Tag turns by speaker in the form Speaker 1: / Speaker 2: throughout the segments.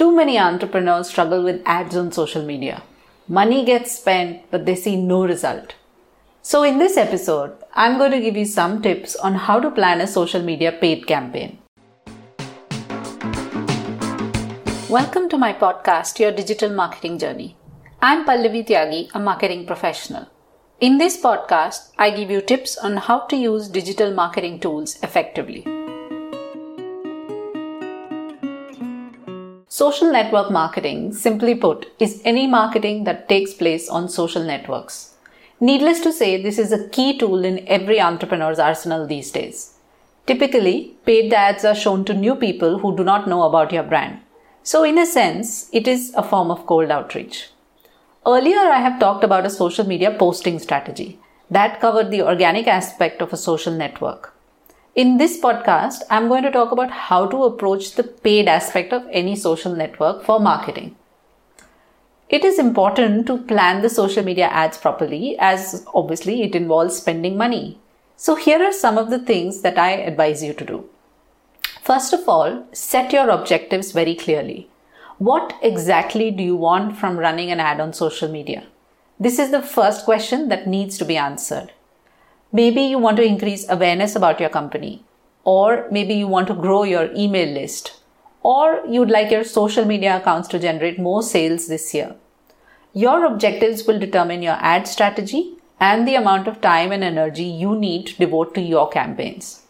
Speaker 1: Too many entrepreneurs struggle with ads on social media. Money gets spent, but they see no result. So, in this episode, I'm going to give you some tips on how to plan a social media paid campaign. Welcome to my podcast, Your Digital Marketing Journey. I'm Pallavi Tyagi, a marketing professional. In this podcast, I give you tips on how to use digital marketing tools effectively. Social network marketing, simply put, is any marketing that takes place on social networks. Needless to say, this is a key tool in every entrepreneur's arsenal these days. Typically, paid ads are shown to new people who do not know about your brand. So, in a sense, it is a form of cold outreach. Earlier, I have talked about a social media posting strategy that covered the organic aspect of a social network. In this podcast, I'm going to talk about how to approach the paid aspect of any social network for marketing. It is important to plan the social media ads properly as obviously it involves spending money. So, here are some of the things that I advise you to do. First of all, set your objectives very clearly. What exactly do you want from running an ad on social media? This is the first question that needs to be answered. Maybe you want to increase awareness about your company, or maybe you want to grow your email list, or you'd like your social media accounts to generate more sales this year. Your objectives will determine your ad strategy and the amount of time and energy you need to devote to your campaigns.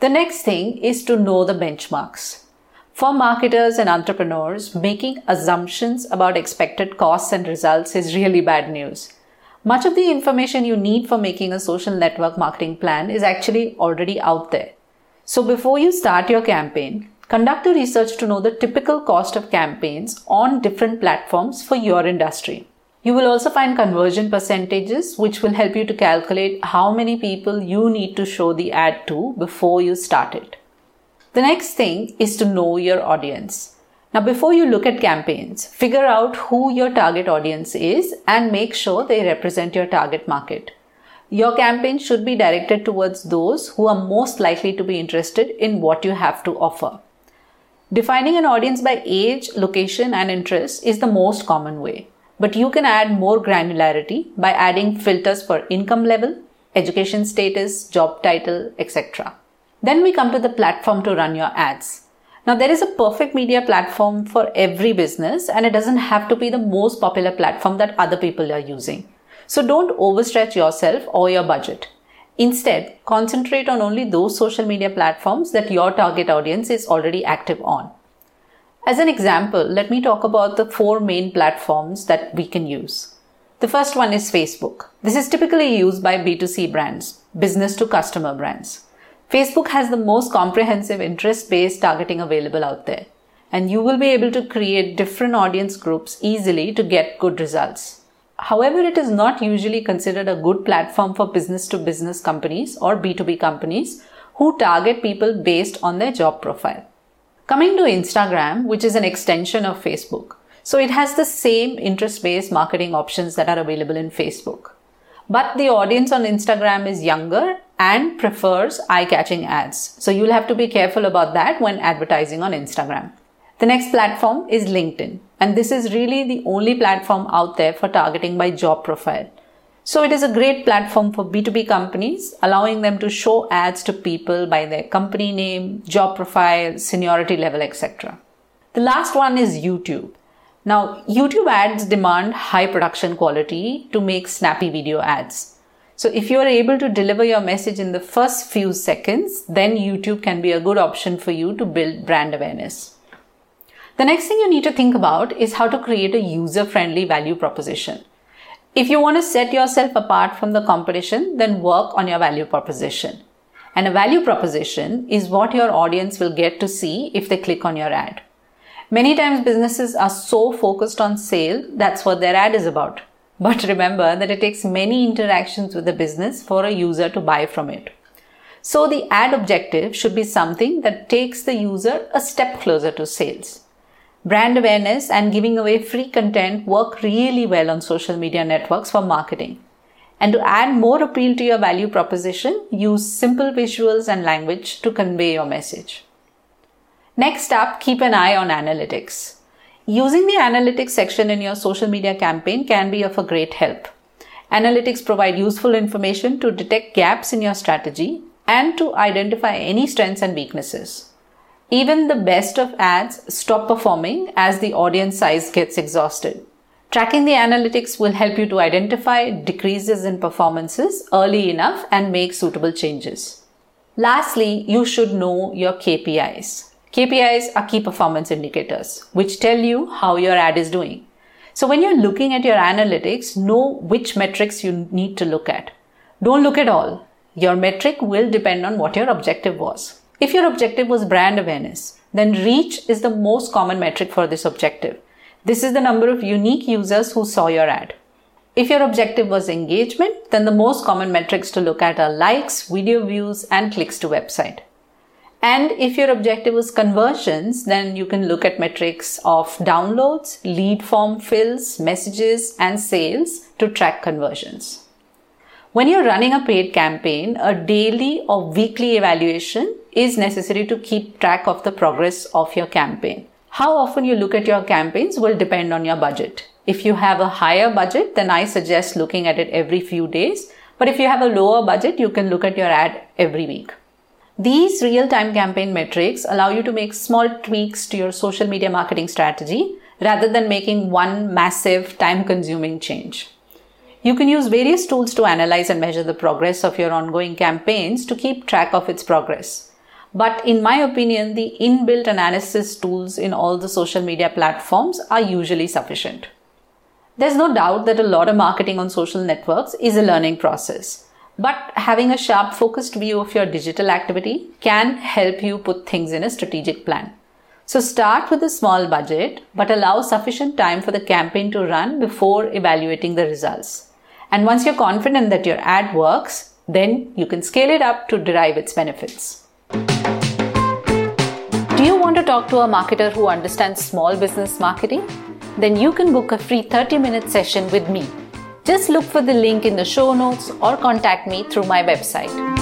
Speaker 1: The next thing is to know the benchmarks. For marketers and entrepreneurs, making assumptions about expected costs and results is really bad news. Much of the information you need for making a social network marketing plan is actually already out there. So before you start your campaign, conduct a research to know the typical cost of campaigns on different platforms for your industry. You will also find conversion percentages, which will help you to calculate how many people you need to show the ad to before you start it. The next thing is to know your audience. Now, before you look at campaigns, figure out who your target audience is and make sure they represent your target market. Your campaign should be directed towards those who are most likely to be interested in what you have to offer. Defining an audience by age, location, and interest is the most common way, but you can add more granularity by adding filters for income level, education status, job title, etc. Then we come to the platform to run your ads. Now, there is a perfect media platform for every business, and it doesn't have to be the most popular platform that other people are using. So, don't overstretch yourself or your budget. Instead, concentrate on only those social media platforms that your target audience is already active on. As an example, let me talk about the four main platforms that we can use. The first one is Facebook. This is typically used by B2C brands, business to customer brands. Facebook has the most comprehensive interest based targeting available out there, and you will be able to create different audience groups easily to get good results. However, it is not usually considered a good platform for business to business companies or B2B companies who target people based on their job profile. Coming to Instagram, which is an extension of Facebook. So it has the same interest based marketing options that are available in Facebook. But the audience on Instagram is younger and prefers eye catching ads. So you'll have to be careful about that when advertising on Instagram. The next platform is LinkedIn, and this is really the only platform out there for targeting by job profile. So it is a great platform for B2B companies, allowing them to show ads to people by their company name, job profile, seniority level, etc. The last one is YouTube. Now, YouTube ads demand high production quality to make snappy video ads. So if you are able to deliver your message in the first few seconds, then YouTube can be a good option for you to build brand awareness. The next thing you need to think about is how to create a user friendly value proposition. If you want to set yourself apart from the competition, then work on your value proposition. And a value proposition is what your audience will get to see if they click on your ad. Many times businesses are so focused on sale, that's what their ad is about. But remember that it takes many interactions with the business for a user to buy from it. So the ad objective should be something that takes the user a step closer to sales. Brand awareness and giving away free content work really well on social media networks for marketing. And to add more appeal to your value proposition, use simple visuals and language to convey your message. Next up, keep an eye on analytics. Using the analytics section in your social media campaign can be of a great help. Analytics provide useful information to detect gaps in your strategy and to identify any strengths and weaknesses. Even the best of ads stop performing as the audience size gets exhausted. Tracking the analytics will help you to identify decreases in performances early enough and make suitable changes. Lastly, you should know your KPIs. KPIs are key performance indicators, which tell you how your ad is doing. So when you're looking at your analytics, know which metrics you need to look at. Don't look at all. Your metric will depend on what your objective was. If your objective was brand awareness, then reach is the most common metric for this objective. This is the number of unique users who saw your ad. If your objective was engagement, then the most common metrics to look at are likes, video views, and clicks to website. And if your objective is conversions, then you can look at metrics of downloads, lead form fills, messages, and sales to track conversions. When you're running a paid campaign, a daily or weekly evaluation is necessary to keep track of the progress of your campaign. How often you look at your campaigns will depend on your budget. If you have a higher budget, then I suggest looking at it every few days. But if you have a lower budget, you can look at your ad every week. These real time campaign metrics allow you to make small tweaks to your social media marketing strategy rather than making one massive time consuming change. You can use various tools to analyze and measure the progress of your ongoing campaigns to keep track of its progress. But in my opinion, the inbuilt analysis tools in all the social media platforms are usually sufficient. There's no doubt that a lot of marketing on social networks is a learning process. But having a sharp focused view of your digital activity can help you put things in a strategic plan. So start with a small budget, but allow sufficient time for the campaign to run before evaluating the results. And once you're confident that your ad works, then you can scale it up to derive its benefits. Do you want to talk to a marketer who understands small business marketing? Then you can book a free 30 minute session with me just look for the link in the show notes or contact me through my website.